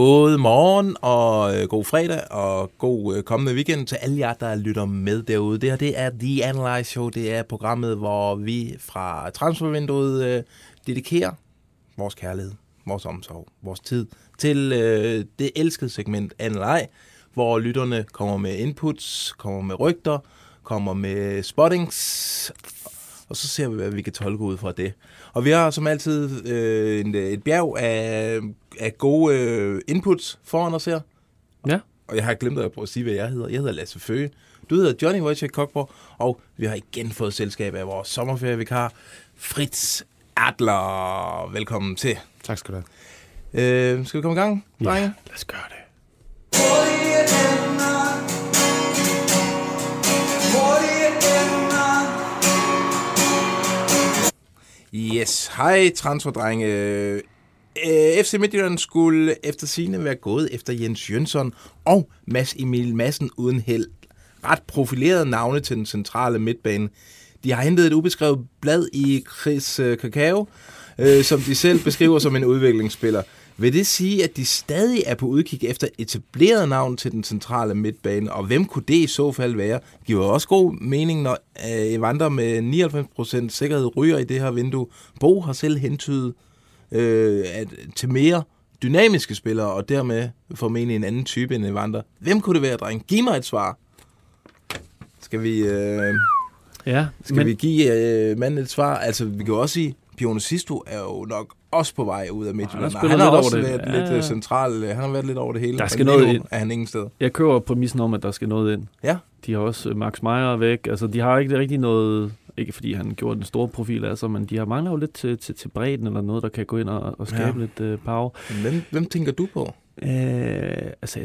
God morgen og øh, god fredag og god øh, kommende weekend til alle jer, der lytter med derude. Det her det er The Analyze Show. Det er programmet, hvor vi fra transfervinduet øh, dedikerer vores kærlighed, vores omsorg, vores tid til øh, det elskede segment Analyze, hvor lytterne kommer med inputs, kommer med rygter, kommer med spottings, og så ser vi, hvad vi kan tolke ud fra det. Og vi har som altid øh, en, et bjerg af, af gode øh, inputs foran os her. Ja. Og jeg har glemt at prøve at sige, hvad jeg hedder. Jeg hedder Lasse Føge. Du hedder Johnny Wojciech Kokborg, og vi har igen fået selskab af vores sommerferievikar, Fritz Adler. Velkommen til. Tak skal du have. Øh, skal vi komme i gang, drenge? lad os gøre det. Yes. Hej, transferdrenge. Øh, FC Midtjylland skulle efter sine være gået efter Jens Jønsson og Mads Emil Madsen uden held. Ret profilerede navne til den centrale midtbane. De har hentet et ubeskrevet blad i Chris øh, Kakao, øh, som de selv beskriver som en udviklingsspiller. Vil det sige, at de stadig er på udkig efter etableret navn til den centrale midtbane, og hvem kunne det i så fald være? Det giver også god mening, når øh, Evander med 99% sikkerhed ryger i det her vindue. Bo har selv hentydet øh, at, til mere dynamiske spillere, og dermed formentlig en anden type end Evander. Hvem kunne det være, dreng? Giv mig et svar. Skal vi, øh, Ja, skal men... vi give øh, manden et svar? Altså, vi kan jo også sige, Pione Sisto er jo nok også på vej ud af Midtjylland. Han, han har lidt også over det. været Ja, lidt ja. øh, central. øh, Han har været lidt over det hele. Der skal noget ind. er han ingen sted. jeg køber præmissen om, at der skal noget ind. Ja. De har også øh, Max Meyer væk. Altså, de har ikke rigtig noget... Ikke fordi han gjorde den store profil af sig, men de har mangler jo lidt til, til, til bredden eller noget, der kan gå ind og, og skabe Ja. lidt øh, power. Hvem, hvem tænker du på? Øh, altså,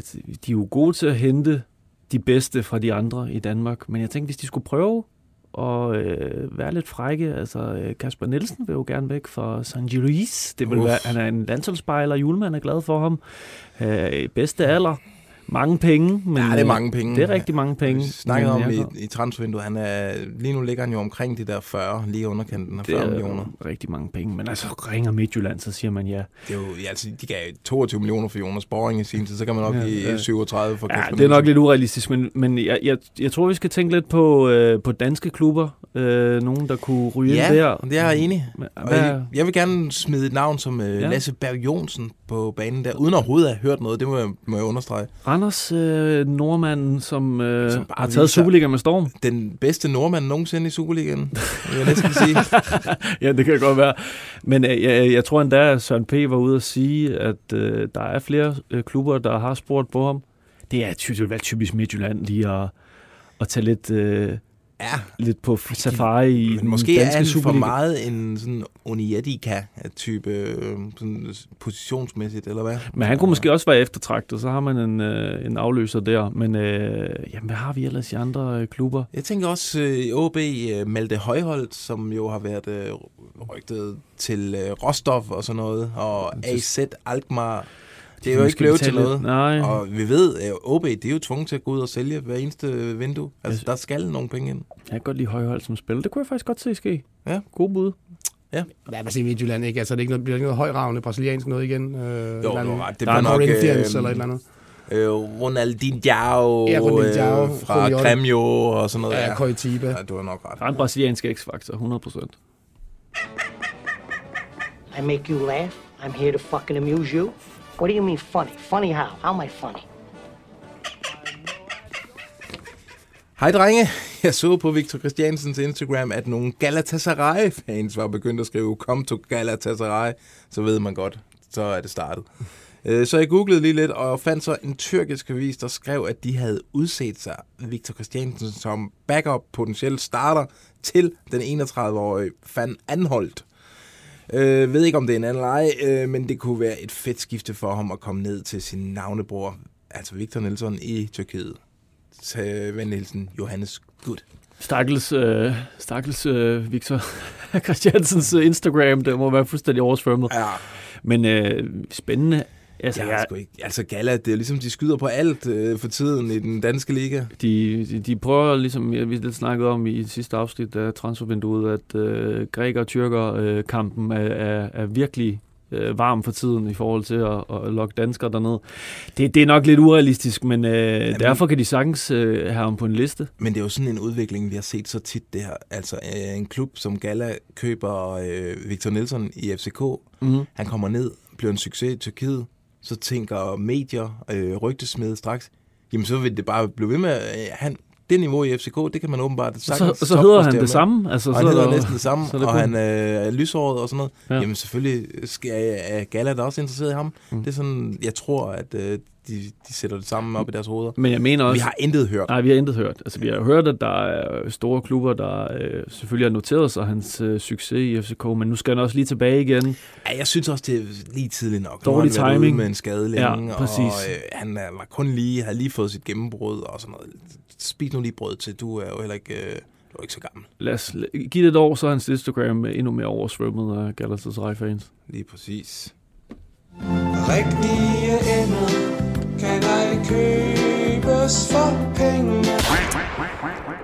de er jo gode til at hente de bedste fra de andre i Danmark, men jeg tænkte, hvis de skulle prøve at øh, være lidt frække, altså øh, Kasper Nielsen vil jo gerne væk fra San Luis. Det vil Uff. være, han er en landsholdsspejler, julemand er glad for ham. Øh, bedste alder, mange penge. Men, Ja, det er mange penge. Det er rigtig mange penge. Vi snakkede om i, i transfervinduet, han er, lige nu ligger han jo omkring de der 40, lige underkanten af 40 det er millioner. rigtig mange penge. Men altså, ringer Midtjylland, så siger man ja. Det er jo, ja, altså, de gav 22 millioner for Jonas Boring i sin tid, så kan man nok Ja, give ja. 37 for Ja, det er nok lidt urealistisk, men, men jeg, jeg, jeg tror, vi skal tænke lidt på, øh, på danske klubber. Øh, nogen, der kunne ryge ind Ja, der. det er jeg enig. Men Og Hvad, jeg, jeg vil gerne smide et navn som øh, Ja. Lasse Berg Jonsen på banen der, uden overhovedet at have hørt noget, det må jeg, må jeg understrege. Randers øh, nordmand, som, øh, Som har taget Superliga med storm. Den bedste nordmand nogensinde i Superligaen, vil jeg næsten sige. ja, det kan godt være. Men øh, jeg, jeg tror endda, at Søren P. var ude at sige, at øh, der er flere øh, klubber, der har spurgt på ham. Det er ty- det vil være typisk Midtjylland lige at, at tage lidt, øh, Ja, lidt på safari i men måske er han for meget en sådan Onyedika-type øh, sådan positionsmæssigt, eller hvad? Men han kunne måske også være eftertragtet, så har man en, øh, en afløser der. Men øh, jamen, hvad har vi ellers i andre øh, klubber? Jeg tænker også øh, i OB øh, Malte Højholdt, som jo har været øh, rygtet til øh, Rostov og sådan noget, og AZ Alkmaar. Det er jo ikke blevet til noget. Nej, Og vi ved, at OB de er jo tvunget til at gå ud og sælge hver eneste vindue. Altså, der skal nogle penge ind. jeg kan godt lide Højhold som spiller. Det kunne jeg faktisk godt se ske. Ja. God bud. Ja, hvad siger Midtjylland ikke? Altså, det er ikke noget, bliver det ikke noget højravende brasiliansk noget igen? Øh, Jo, ret. Det der er var nok, Corinthians øh, eller et eller andet. øh, Ronaldinho, Ja, Ronaldinho, øh, fra. Gremio og sådan noget. Ja, Coritiba. ja, du har nok ret. Der er en brasiliansk x-faktor, 100%. I make you laugh. I'm here to fucking amuse you. What do you mean funny? Funny how? How am I funny? Hej drenge, jeg så på Victor Christiansens Instagram, at nogle Galatasaray-fans var begyndt at skrive, kom to Galatasaray, så ved man godt, så er det startet. Øh, så jeg googlede lige lidt, og fandt så en tyrkisk avis, der skrev, at de havde udset sig Victor Christiansen som backup potentiel starter til den 31-årige Van Anholdt. Øh, ved ikke, om det er en anden leje, øh, men det kunne være et fedt skifte for ham at komme ned til sin navnebror, altså Victor Nelson i Tyrkiet. Til venlig hilsen, Johannes Gud. Stakkels, øh, stakkels øh, Victor Christiansens Instagram, det må være fuldstændig oversvømmet. Ja, Men øh, spændende. Altså, jeg, jeg, ikke. Altså Gala, det er ligesom, de skyder på alt øh, for tiden i den danske liga. de, de, de prøver, ligesom vi vi lidt snakkede om i sidste afsnit af transfervinduet, at øh, græker og tyrker øh, kampen er, er, er virkelig øh, varm for tiden i forhold til at, at lokke danskere derned. Det, det er nok lidt urealistisk, men øh, Jamen- derfor kan de sagtens øh, have ham på en liste. Men det er jo sådan en udvikling, vi har set så tit det her. Altså øh, en klub som Gala køber øh, Victor Nielsen i FCK. Mm-hmm. Han kommer ned, bliver en succes i Tyrkiet. Så tænker medier, øh, rygtesmed straks, jamen så vil det bare blive ved med, øh, han, det niveau i FCK, det kan man åbenbart Så, sagtens så hedder han med. det samme. Altså, Og så han er hedder der- næsten det samme, så det og han øh, er lyshåret og sådan noget. Ja. Ja. Jamen selvfølgelig skal er Gala da også interesseret i ham. Mm. Det er sådan, jeg tror, at øh, de, de sætter det sammen op i deres hoveder. Men jeg mener også... Vi har intet hørt. Nej, vi har intet hørt. Altså, vi har hørt, at der er store klubber, der øh, selvfølgelig har noteret sig hans øh, succes i FCK, men nu skal han også lige tilbage igen. Ja, jeg synes også, det er lige tidligt nok. Dårlig nu har han været ude timing. med en skade Ja, længe, præcis. og øh, han er, var kun lige, havde lige fået sit gennembrud og sådan noget. Spis nu lige brød til, du er jo heller ikke, øh, du er ikke så gammel. Lad os give det et år, så er hans Instagram endnu mere oversvømmet af Galatasaray-fans. Lige præcis. Rigtige ej købes for penge.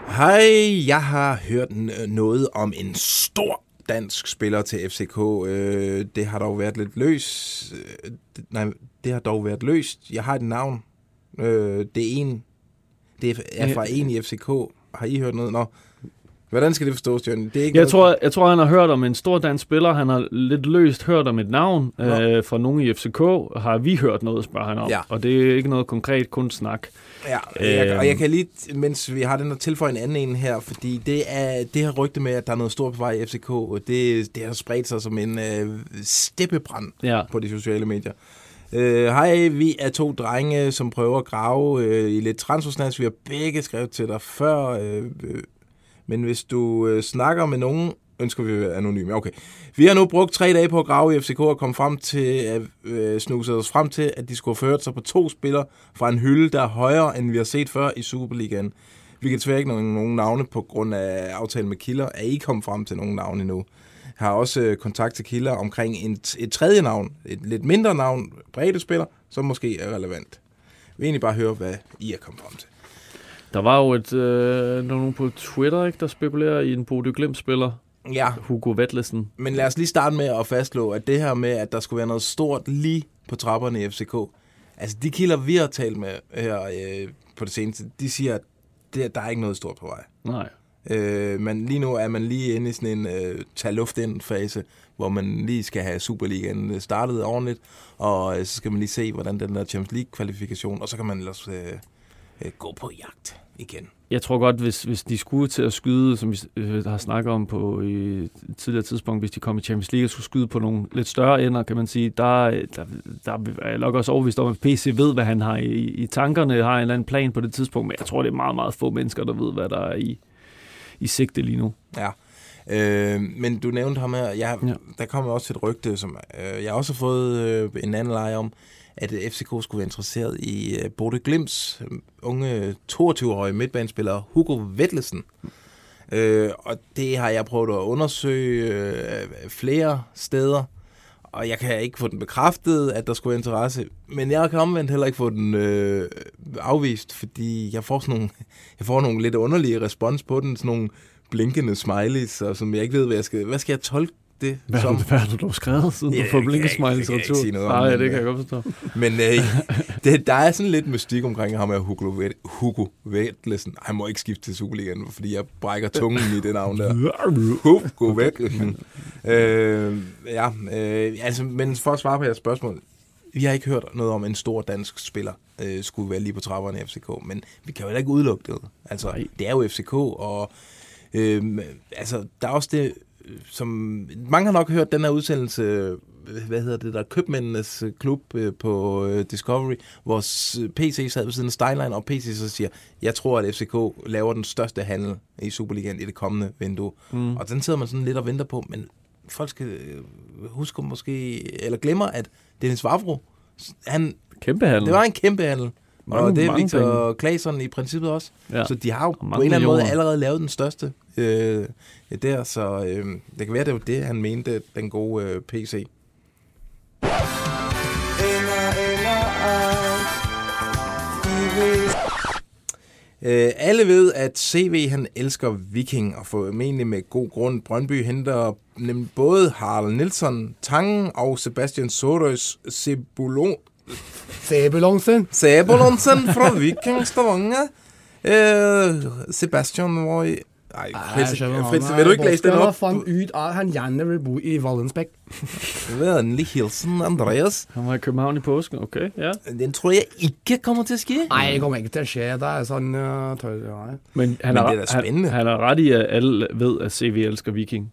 Hej, jeg har hørt noget om en stor dansk spiller til FCK. Øh, det har dog været lidt løs. Øh, nej, det har dog været løst. Jeg har et navn. Øh, det er en. Det er fra en i FCK. Har I hørt noget? Nå. Hvordan skal det forstås, Jørgen? Det er ikke Jeg noget- tror, jeg tror, han har hørt om en stor dansk spiller. Han har lidt løst hørt om et navn Nå. øh, fra nogen i FCK. Har vi hørt noget, spørger han om. Ja. Og det er ikke noget konkret, kun snak. Ja, jeg, og jeg kan lige, mens vi har den, der tilføje en anden en her, fordi det er det her rygte med, at der er noget stort på vej i FCK, det, det har spredt sig som en øh, steppebrand Ja. på de sociale medier. Øh, Hej, vi er to drenge, som prøver at grave øh, i lidt transfersnats. Vi har begge skrevet til dig før, øh, øh, men hvis du øh, snakker med nogen, ønsker vi at anonyme. Okay. Vi har nu brugt tre dage på at grave i FCK og komme frem til, at øh, snuse os frem til, at de skulle have ført sig på to spillere fra en hylde, der er højere, end vi har set før i Superligaen. Vi kan desværre ikke nogen, nogen navne på grund af aftalen med Kilder. Er I kommet frem til nogen navne endnu? Jeg har også øh, kontakt til Kilder omkring en, et tredje navn, et lidt mindre navn, bredde spiller, som måske er relevant. Jeg vil egentlig bare høre, hvad I er kommet frem til. Der var jo et, øh, nogen på Twitter, ikke, der spekulerer i en Bodø Glimt-spiller, Ja, Hugo Vetlesen. Men lad os lige starte med at fastslå, at det her med, at der skulle være noget stort lige på trapperne i FCK, altså de kilder, vi har talt med her øh, på det seneste, de siger, at det, der er ikke noget stort på vej. Nej. Øh, men lige nu er man lige inde i sådan en øh, tage luft ind fase, hvor man lige skal have Superligaen øh, startet ordentligt, og øh, så skal man lige se, hvordan den der Champions League-kvalifikation, og så kan man ellers øh, øh, gå på jagt igen. Jeg tror godt, hvis, hvis de skulle til at skyde, som vi øh, har snakket om på i et tidligere tidspunkt, hvis de kom i Champions League og skulle skyde på nogle lidt større ender, kan man sige, der, der, der er jeg nok også overvist om, at PC ved, hvad han har i, i tankerne, har en eller anden plan på det tidspunkt, men jeg tror, det er meget, meget få mennesker, der ved, hvad der er i, i sigte lige nu. Ja. Øh, men du nævnte ham her. Jeg, Ja. Der kom jo også et rygte, som øh, jeg også har fået øh, en anden leje om, at øh, FCK skulle være interesseret i øh, Bodø Glimts øh, unge 22-årige midtbanespiller Hugo Vetlesen. Øh, og det har jeg prøvet at undersøge øh, flere steder, og jeg kan ikke få den bekræftet, at der skulle være interesse. Men jeg kan omvendt heller ikke få den øh, afvist, fordi jeg får, sådan nogle, jeg får nogle lidt underlige respons på den, sådan nogle blinkende smileys, og som jeg ikke ved, hvad jeg skal... Hvad skal jeg tolke det Hvad, som? hvad har du dog skrevet, siden Ja, du får blinkesmileys retur? Nej, det kan jeg godt forstå. Men øh, det, der er sådan lidt mystik omkring ham her, Hugo, Vet- Hugo Vetlesen. Han må ikke skifte til Superligaen, fordi jeg brækker tungen i det navn der. Hugo Vetlesen. øh, ja, øh, altså, men for at svare på jeres spørgsmål. Vi har ikke hørt noget om en stor dansk spiller øh, skulle være lige på trapperne i FCK, men vi kan jo heller ikke udelukke det. Altså, Nej. det er jo FCK, og øh, altså, der er også det, som mange har nok hørt den her udsendelse, hvad hedder det der, Købmændenes klub øh, på øh, Discovery, hvor PC sad ved siden af Steinlein, og PC så siger, jeg tror, at FCK laver den største handel i Superligaen i det kommende vindue. Mm. Og den sidder man sådan lidt og venter på, men folk skal øh, huske måske, eller glemmer, at Dennis Vavro, han, Kæmpe handel. det var en kæmpe handel. Mange- og det er Victor Claesson i princippet også. Ja. Så de har jo på en eller anden måde allerede lavet den største øh, der, så øh, det kan være, det var det, han mente, den gode øh, PC. Øh, alle ved, at CV han elsker Viking, og formentlig med god grund. Brøndby henter nemlig både Harald Nielsen, Tangen og Sebastian Soros Cebulon, Sæbelonsen. Sebulonsen fra Viking Stavanger. Øh, Sebastian var i... Ej, Fritz, Fritz, vil du ikke læse den op? Fant ut at han gjerne vil bo i Vallensbæk. Venlig hilsen, Andreas. Han var i København i påsken, okay, ja. Den tror jeg ikke kommer til at ske. Nej, det kommer ikke til at ske. Der er sådan... Uh, tøj, nej. Men han, Men er, det er da spændende. Han, han er ret i, at alle ved, at CV elsker Viking.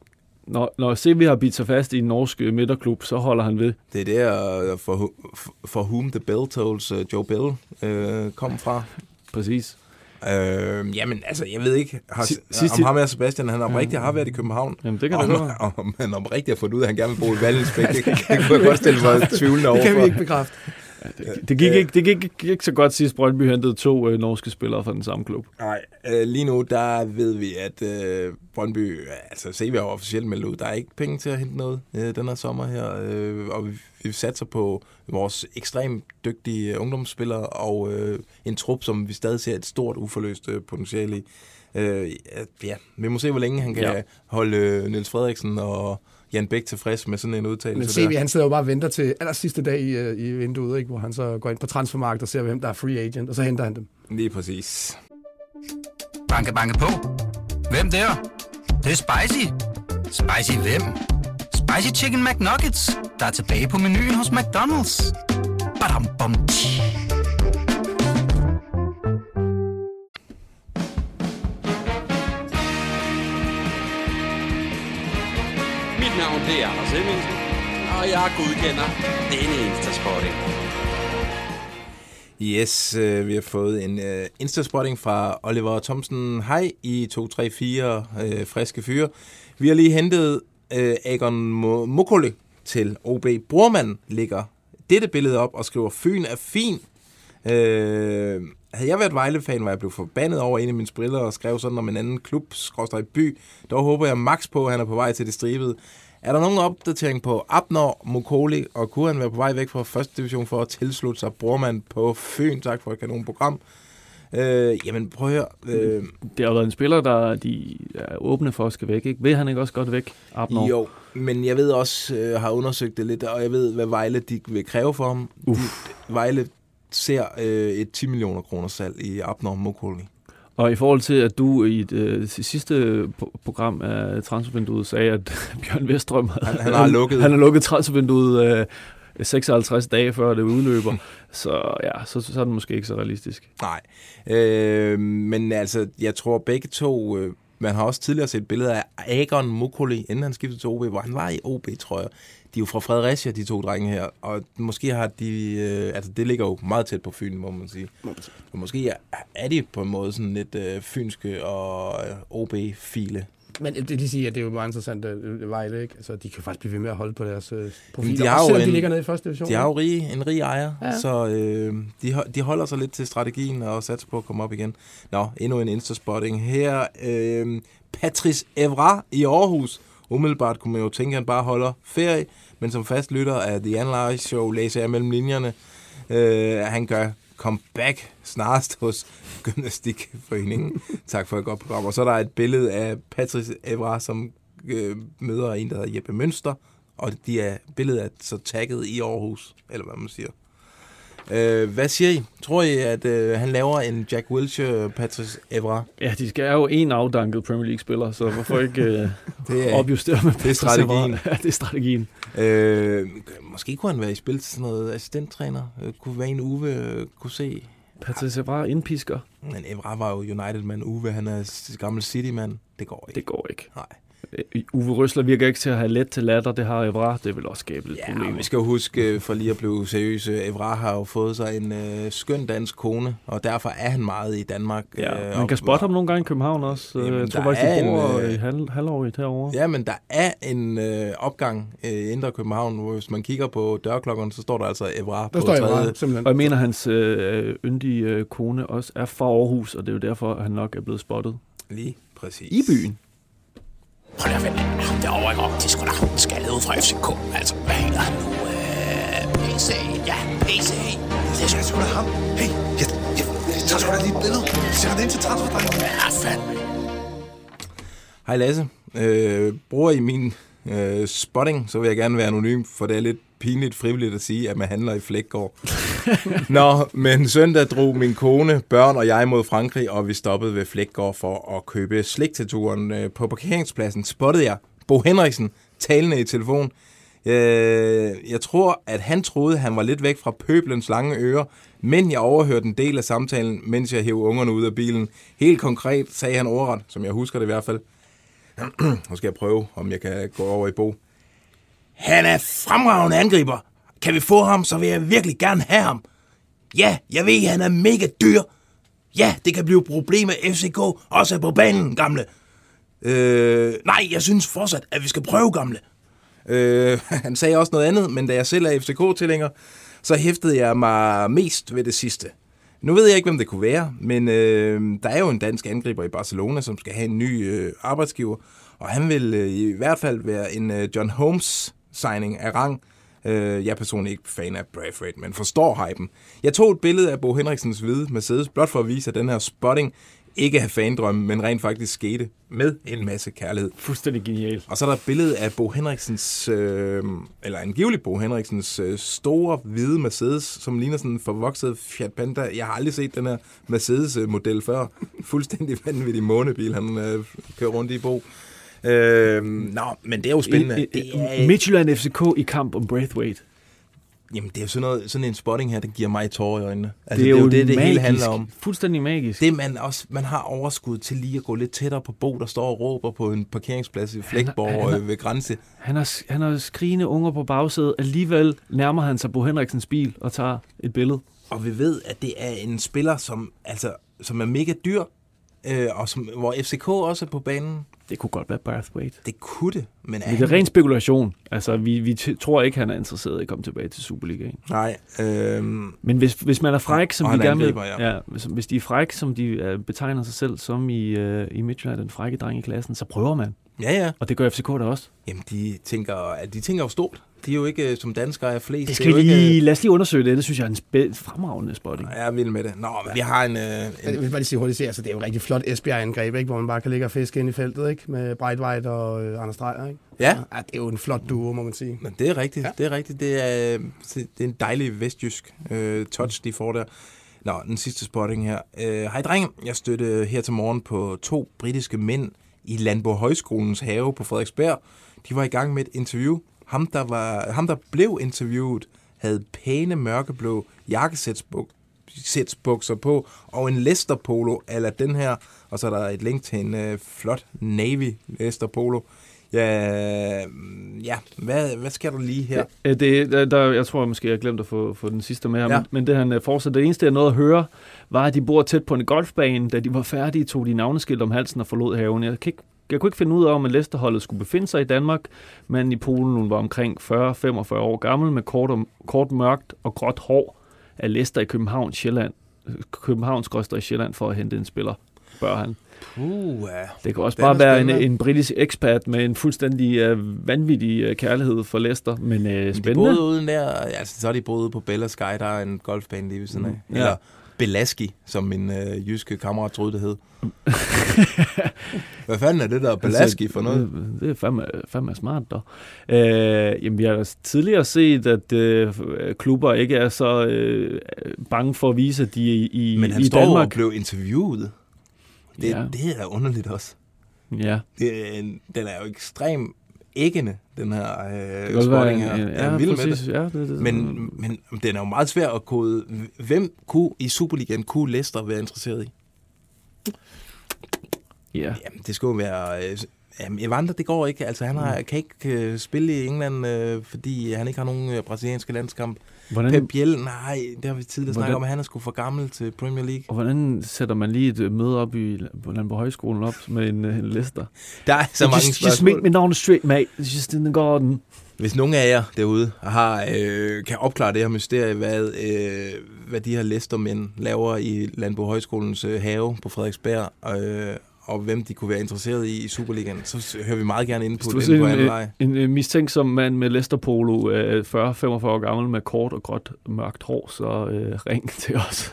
Når, når CV har bidt sig fast i en norsk øh, midterklub, så holder han ved. Det er der, uh, for, for whom the bell tolls, uh, Joe Bell uh, kom fra. Præcis. Øh, jamen, altså, jeg ved ikke, har, Si- si, sidst- om ham her Sebastian, han oprigtigt har været i København. Jamen, det kan om, godt være. om han oprigtigt har fundet ud af, at han gerne vil bo i Vallensbæk, det, det kunne jeg godt stille mig tvivlende Det kan vi ikke bekræfte. Det gik, ikke, det gik ikke, ikke så godt sidst Brøndby hentede to øh, norske spillere fra den samme klub. Nej, øh, lige nu, der ved vi, at øh, Brøndby, altså CV har officielt meldt ud, der er ikke penge til at hente noget øh, den her sommer her, øh, og vi, vi satser på vores ekstremt dygtige øh, ungdomsspillere og øh, en trup, som vi stadig ser et stort uforløst øh, potentiale i. Øh, ja, vi må se, hvor længe han kan Ja. ja. holde øh, Niels Frederiksen og Jan Bæk tilfreds med sådan en Men udtalelse CV, der. han sidder jo bare og venter til aller sidste dag i, øh, i vinduet, ikke? hvor han så går ind på transfermarkedet og ser, hvem der er free agent, og så henter han dem. Lige præcis. Banke, banke på. Hvem der? Det, det er spicy. Spicy hvem? Spicy Chicken McNuggets, der er tilbage på menuen hos McDonald's. Badum, bom, tji. Det er Anders Hemmingsen, og jeg godkender denne Instaspotting. Yes, øh, vi har fået en øh, Instaspotting fra Oliver Thomsen. Hej i 234 øh, friske fyre. Vi har lige hentet øh, Agon Mokole til OB. Brormand ligger dette billede op og skriver, Fyn er fin. Øh, havde jeg været Vejle-fan, var jeg blevet forbandet over en af mine briller og skrev sådan om en anden klub, skråstrej by. Dog håber jeg max på, at han er på vej til det stribede. Er der nogen opdatering på Abner Mokoli, og kunne han være på vej væk fra første division for at tilslutte sig Brormand på Fyn? Tak for et kanonprogram. Øh, jamen, prøv at høre. Øh, Det har været en spiller, der de er åbne for at skal væk. Ikke? Vil han ikke også godt væk? Abner? jo, men jeg ved også, øh, har undersøgt det lidt, og jeg ved, hvad Vejle de vil kræve for ham. De, Vejle ser øh, et 10 millioner kroner salg i Abner Mokoli. Og i forhold til, at du i det øh, sidste program af transfervinduet sagde, at Bjørn Vestrøm Han- han har lukket. han har lukket transfervinduet øh, 56 dage før det udløber, så ja, så, så er det måske ikke så realistisk. Nej, øh, men altså, jeg tror begge to... Øh, man har også tidligere set billeder af Agon Mokoli, inden han skiftede til OB, hvor han var i OB, tror jeg. De er jo fra Fredericia, de to drenge her, og måske har de... Øh, altså, det ligger jo meget tæt på Fyn, må man sige. Og måske er, er de på en måde sådan lidt øh, fynske og øh, OB-file. Men det vil sige, at det er jo meget interessant, at Vejle, ikke? Altså, de kan faktisk blive ved med at holde på deres øh, profiler, de har også jo selvom de en- ligger nede i første division. De har jo rige, en rig ejer, Ja. så øh, de, de holder sig lidt til strategien og satser på at komme op igen. Nå, endnu en Insta-spotting. Her, øh, Patrice Evra i Aarhus. Umiddelbart kunne man jo tænke, at han bare holder ferie, men som fast lytter af The Analyze Show læser jeg mellem linjerne, øh, at han gør comeback snarest hos Gymnastikforeningen. tak for et godt program. Og så er der et billede af Patrice Evra, som øh, møder en, der hedder Jeppe Mønster, og de er billedet er så tagget i Aarhus, eller hvad man siger. Øh, hvad siger I? Tror I, at øh, han laver en Jack Wilshere, Patrice Evra? Ja, de skal er jo en afdanket Premier League-spiller, så hvorfor ikke øh, Det opjustere med det er strategien. Ja, det er strategien. Øh, måske kunne han være i spil til sådan noget assistenttræner. Øh, kunne være en Uwe øh, kunne se. Patrice Evra indpisker. Men Evra var jo United-mand. Uwe, han er gammel City-mand. Det går ikke. Det går ikke. Nej. Øh, Uwe Røsler virker ikke til at have let til latter. Det har Evra. Det vil også skabe lidt Ja, problemer. vi skal jo huske, øh, for lige at blive seriøse, Evra har jo fået sig en øh, skøn dansk kone, og derfor er han meget i Danmark. Ja, øh, man kan spotte ham nogle gange i København også. Jamen, jeg tror faktisk, de en, bor øh, i halv, halvårigt herovre. Ja, men der er en øh, opgang øh, i Indre København, hvor hvis man kigger på dørklokkerne, så står der altså Evra Der på står bare, simpelthen. Og jeg mener, hans øh, yndige øh, kone også er fra Aarhus, og det er jo derfor, at han nok er blevet spottet Lige præcis. i byen. Prøv lige at vente. Ham derovre, ikke? Det er sgu da ham, den skaldet ud fra FCK. Altså, hvad hedder han nu? Øh, PC. Ja, PC. Det er sgu da ham. Hey, jeg, jeg, jeg tager sgu da lige et billede. Sætter det ind til transferdrengen. Ja, fandme. Hej Lasse. Øh, bruger I min øh, spotting, så vil jeg gerne være anonym, for det er lidt pinligt frivilligt at sige, at man handler i Flækgård. Nå, men søndag drog min kone, børn og jeg mod Frankrig, og vi stoppede ved Flækgård for at købe slik til turen. Øh, på parkeringspladsen spottede jeg Bo Henriksen talende i telefon. Øh, jeg tror, at han troede, han var lidt væk fra pøblens lange ører, men jeg overhørte en del af samtalen, mens jeg hævde ungerne ud af bilen. Helt konkret sagde han ordret, som jeg husker det i hvert fald. Nu skal jeg prøve, om jeg kan gå over i Bo. Han er fremragende angriber. Kan vi få ham, så vil jeg virkelig gerne have ham. Ja, jeg ved, han er mega dyr. Ja, det kan blive et problem med FCK, også på banen, gamle. Øh, nej, jeg synes fortsat, at vi skal prøve, gamle. Øh, han sagde også noget andet, men da jeg selv er FCK-tilhænger, så hæftede jeg mig mest ved det sidste. Nu ved jeg ikke, hvem det kunne være, men øh, der er jo en dansk angriber i Barcelona, som skal have en ny øh, arbejdsgiver, og han vil øh, i hvert fald være en øh, John Holmes-signing af rang. Øh, jeg er personligt ikke fan af Braithwaite, men forstår hypen. Jeg tog et billede af Bo Henriksens hvide Mercedes, blot for at vise, at den her spotting ikke er fandrømme, men rent faktisk skete med en masse kærlighed. Fuldstændig genialt. Og så er der et billede af Bo Henriksens, øh, eller angiveligt Bo Henriksens øh, store hvide Mercedes, som ligner sådan en forvokset Fiat Panda. Jeg har aldrig set den her Mercedes-model før. Fuldstændig vanvittig månebil, han øh, kører rundt i Bo. Øh, nå, men det er jo spændende. En- Det en- er, Midtjylland FCK i kamp om Braithwaite. jamen, det er jo sådan, noget, sådan en spotting her, den giver mig tårer i øjnene. Altså, det er, jo det, det magisk. hele handler om. Fuldstændig magisk. Det man også, man har overskud til lige at gå lidt tættere på Bo, der står og råber på en parkeringsplads i Flækborg han er- øh, ved grænse. Han har, han har skrigende unger på bagsædet. Alligevel nærmer han sig Bo Henriksens bil og tager et billede. Og vi ved, at det er en spiller, som, altså, som er mega dyr, øh, og som, hvor FCK også er på banen. Det kunne godt være Braithwaite. Det kunne det, men er Men det er ren spekulation. Altså, vi, vi tror ikke, han er interesseret i at komme tilbage til Superligaen. Nej, øh, Men hvis, hvis man er fræk, som de gerne vil, ja. ja, hvis, hvis de er fræk, som de øh, betegner sig selv som i, øh, i Midtjylland, den frække dreng i klassen, så prøver man. Ja, ja. Og det gør FCK da også. Jamen, de tænker, at de tænker jo stort. De er jo ikke, øh, som danskere er flest. Det er skal jo vi ikke, lige, lad os lige undersøge det. Det synes jeg er en spæ- fremragende spotting. Jeg er vild med det. Nå, men vi har en... Øh, Jeg en vil bare lige sige hurtigt, altså, det er jo et rigtig flot Esbjerg-angreb, ikke? hvor man bare kan ligge og fiske ind i feltet ikke? med Breitweit og øh, Anders Dreyer. Ikke? ja, Ja, det er jo en flot duo, må man sige. men det er rigtigt. Ja. Det er rigtigt. Det er, det er en dejlig vestjysk øh, touch, de får der. Nå, den sidste spotting her. Øh, Hej drenge, jeg støtte her til morgen på to britiske mænd i Landborg Højskolens have på Frederiksberg. De var i gang med et interview. Ham, der, var, ham, der blev interviewet, havde pæne mørkeblå jakkesætsbukser på, og en Lester Polo, eller den her, og så er der et link til en øh, flot Navy Lester Polo. Ja, mm, ja. Hvad, hvad sker der lige her? Øh, Det, der, der, jeg tror måske, jeg har glemt at få, få den sidste med her, Ja. ja. men, men det han øh, fortsætter. Det eneste, jeg nåede at høre, var, at de bor tæt på en golfbane. Da de var færdige, tog de navneskilt om halsen og forlod haven. Jeg, kan ikke, jeg kunne ikke finde ud af, om at Leicester-holdet skulle befinde sig i Danmark, men i Polen var omkring 40-45 år gammel med kort, og, kort mørkt og gråt hår af Leicester i København, Sjælland, Københavns i Sjælland for at hente en spiller, bør han. Uh, ja. Det kan også Den bare være en, en britisk ekspat med en fuldstændig uh, vanvittig uh, kærlighed for Leicester, men uh, De spændende. boede uden der, altså så er de boet ude på Bella Sky, der er en golfbane lige ved siden af. Mm, ja. Eller Belaski, som min øh, jyske kammerat troede, det hed. Hvad fanden er det der Belaski for noget? Det, det er fandme, fandme smart, dog. Øh, jamen, vi har da tidligere set, at øh, klubber ikke er så øh, bange for at vise, at de er i, Men han i står Danmark. og blev interviewet. Det, Ja. det er da underligt også. Ja, Det, en- den er jo ekstrem æggende, den her øh, spotting en, her. en, Jeg er ja, vild med præcis. det. Ja, det, det, Men, men den er jo meget svær at kode. Hvem kunne i Superligaen kunne Leicester være interesseret i? Ja. Jamen, det skulle være... Jamen, Evander, det går ikke. Altså, han har, kan ikke øh, spille i England, øh, fordi han ikke har nogen øh, brasilianske landskamp. Hvordan, Pep Biel, nej, det har vi tidligere snakket Hvordan- om, at han er sgu for gammel til Premier League. og hvordan sætter man lige et øh, møde op i på Landborg Højskolen op med en, øh, en lister? Der er så mange just, just spørgsmål. meet me down the street, mate. Just in the garden. Hvis nogen af jer derude har, øh, kan opklare det her mysterie, hvad, øh, hvad de her Leicester-mænd laver i Landbo Højskolens øh, have på Frederiksberg, øh, og hvem de kunne være interesseret i i Superligaen, så hører vi meget gerne ind på på en, anden øh, en, en mistænksom mand med Lester Polo, øh, 40-45 år gammel, med kort og gråt mørkt hår, så øh, ring til os.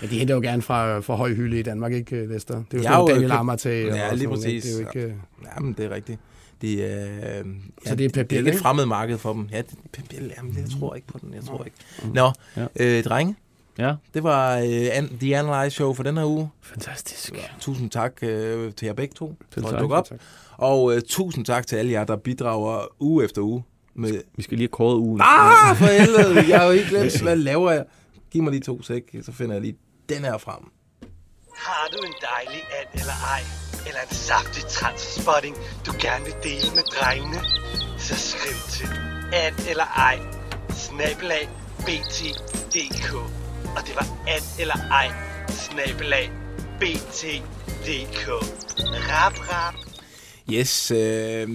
Men de henter jo gerne fra, fra høj hylde i Danmark, ikke, Lester? Det er jo noget jo- Daniel Amartey. og Ja, sådan lige præcis. Det er jo ikke... øh, Jamen, det er rigtigt. De, øh, ja, Så det er Pep det er ikke? fremmed marked for dem. Ja, det, Pep Biel, jamen, jeg tror ikke på den, jeg tror ikke. Nå, Ja. øh, drenge, ja, det var øh, an, The Analyze Show for den her uge. fantastisk. Tusind tak øh, til jer begge to Selv for at dukke op. Og øh, tusind tak til alle jer, der bidrager uge efter uge. Med... Vi skal lige have kåret ugen. Ah, for helvede! Jeg har jo ikke glemt, hvad laver jeg? Giv mig lige to sæk, så finder jeg lige den her frem. Har du en dejlig and eller ej, eller en saftig transspotting, du gerne vil dele med drengene, så skriv til and eller ej, snabelag bt.dk. Og det var and eller ej, snabelag bt.dk. Rap, rap. Yes, øh,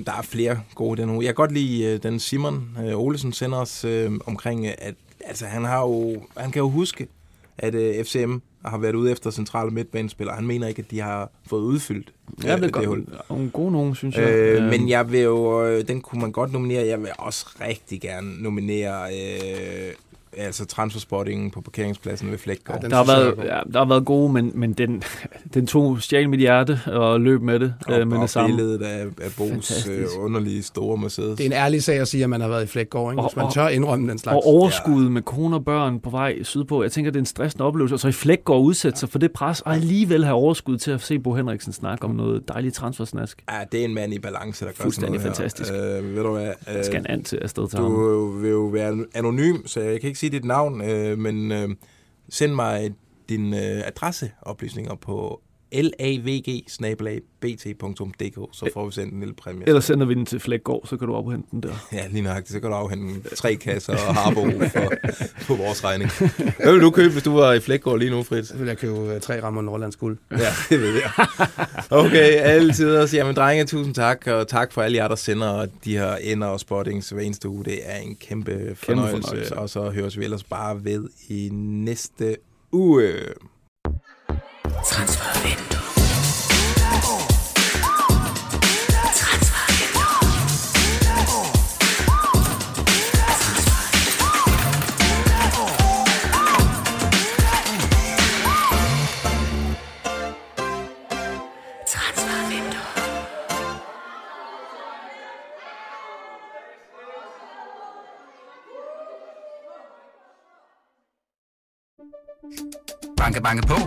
der er flere gode den uge. Jeg kan godt lide øh, den Simon øh, Olesen sender os øh, omkring, øh, at altså, han, har jo, han kan jo huske, at øh, FCM har været ude efter centrale midtbanespillere. Han mener ikke, at de har fået udfyldt Ja, det er det godt. hul. Nogle gode nogen, synes jeg. Øh, men jeg vil jo, øh, den kunne man godt nominere. Jeg vil også rigtig gerne nominere øh, altså transferspottingen på parkeringspladsen ved Flækgaard. Ja, der har, været, god. ja, der har været gode, men, men den, den tog stjal mit hjerte og løb med det, og, øh, med og det samme. billedet af, af Bo's øh, underlige store Mercedes. Det er en ærlig sag at sige, at man har været i Flækgaard, ikke? Og- Hvis man tør indrømme den slags. Og overskud med kone og børn på vej sydpå. Jeg tænker, det er en stressende oplevelse. Og så i flæk går udsætte sig for det pres, og alligevel have overskud til at se Bo Henriksen snakke om noget dejligt transfersnask. Ja, det er en mand i balance, der gør Fuldstændig sådan noget fantastisk. Her. Øh, ved du hvad? Jeg skal en and til afsted til ham. du vil jo være anonym, så jeg kan ikke sige dit navn, øh, men øh, send mig din øh, adresseoplysninger på lavg-bt.dk, så får vi sendt en lille præmie. Ellers sender vi den til Flækgaard, så kan du afhente den der. Ja, lige nøjagtigt. Så kan du afhente tre kasser og harbo for, på vores regning. Hvad vil du købe, hvis du var i Flækgaard lige nu, Fritz? Så vil jeg købe øh, tre rammer Nordlands guld. Ja, det ved jeg. Okay, altid også. Jamen, drenge, tusind tak, og tak for alle jer, der sender de her ender og spottings hver eneste uge. Det er en kæmpe fornøjelse, fornøjelse. og så høres vi ellers bare ved i næste uge. Transfervindue. Banke, banke på.